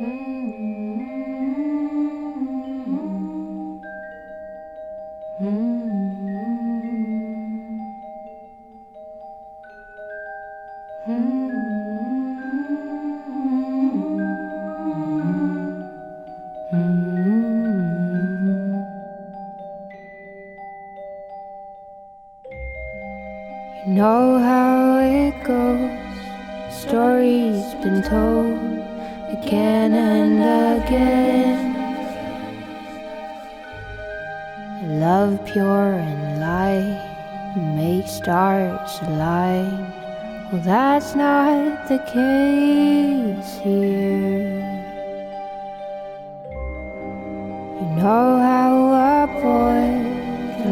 Know how it goes. Stories been told again and again. Love pure and light make stars align. Well, that's not the case here. You know how a boy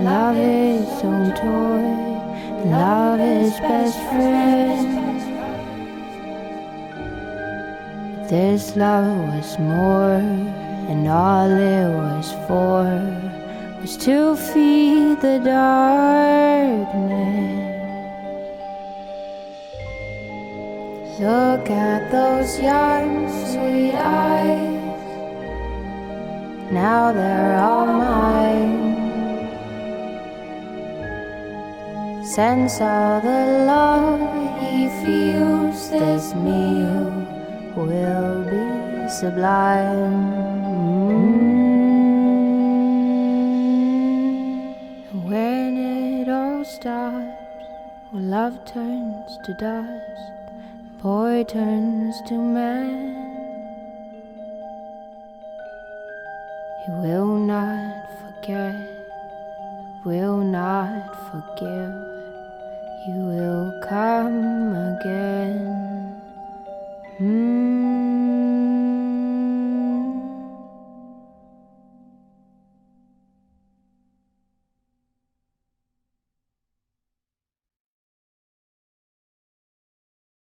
love his own toy love his best friend. This love was more, and all it was for was to feed the darkness. Look at those young, sweet eyes. Now they're all mine. sense all the love he feels. This meal will be sublime. When it all stops, when love turns to dust, boy turns to man. He will not forget, will not forgive you will come again. Mm.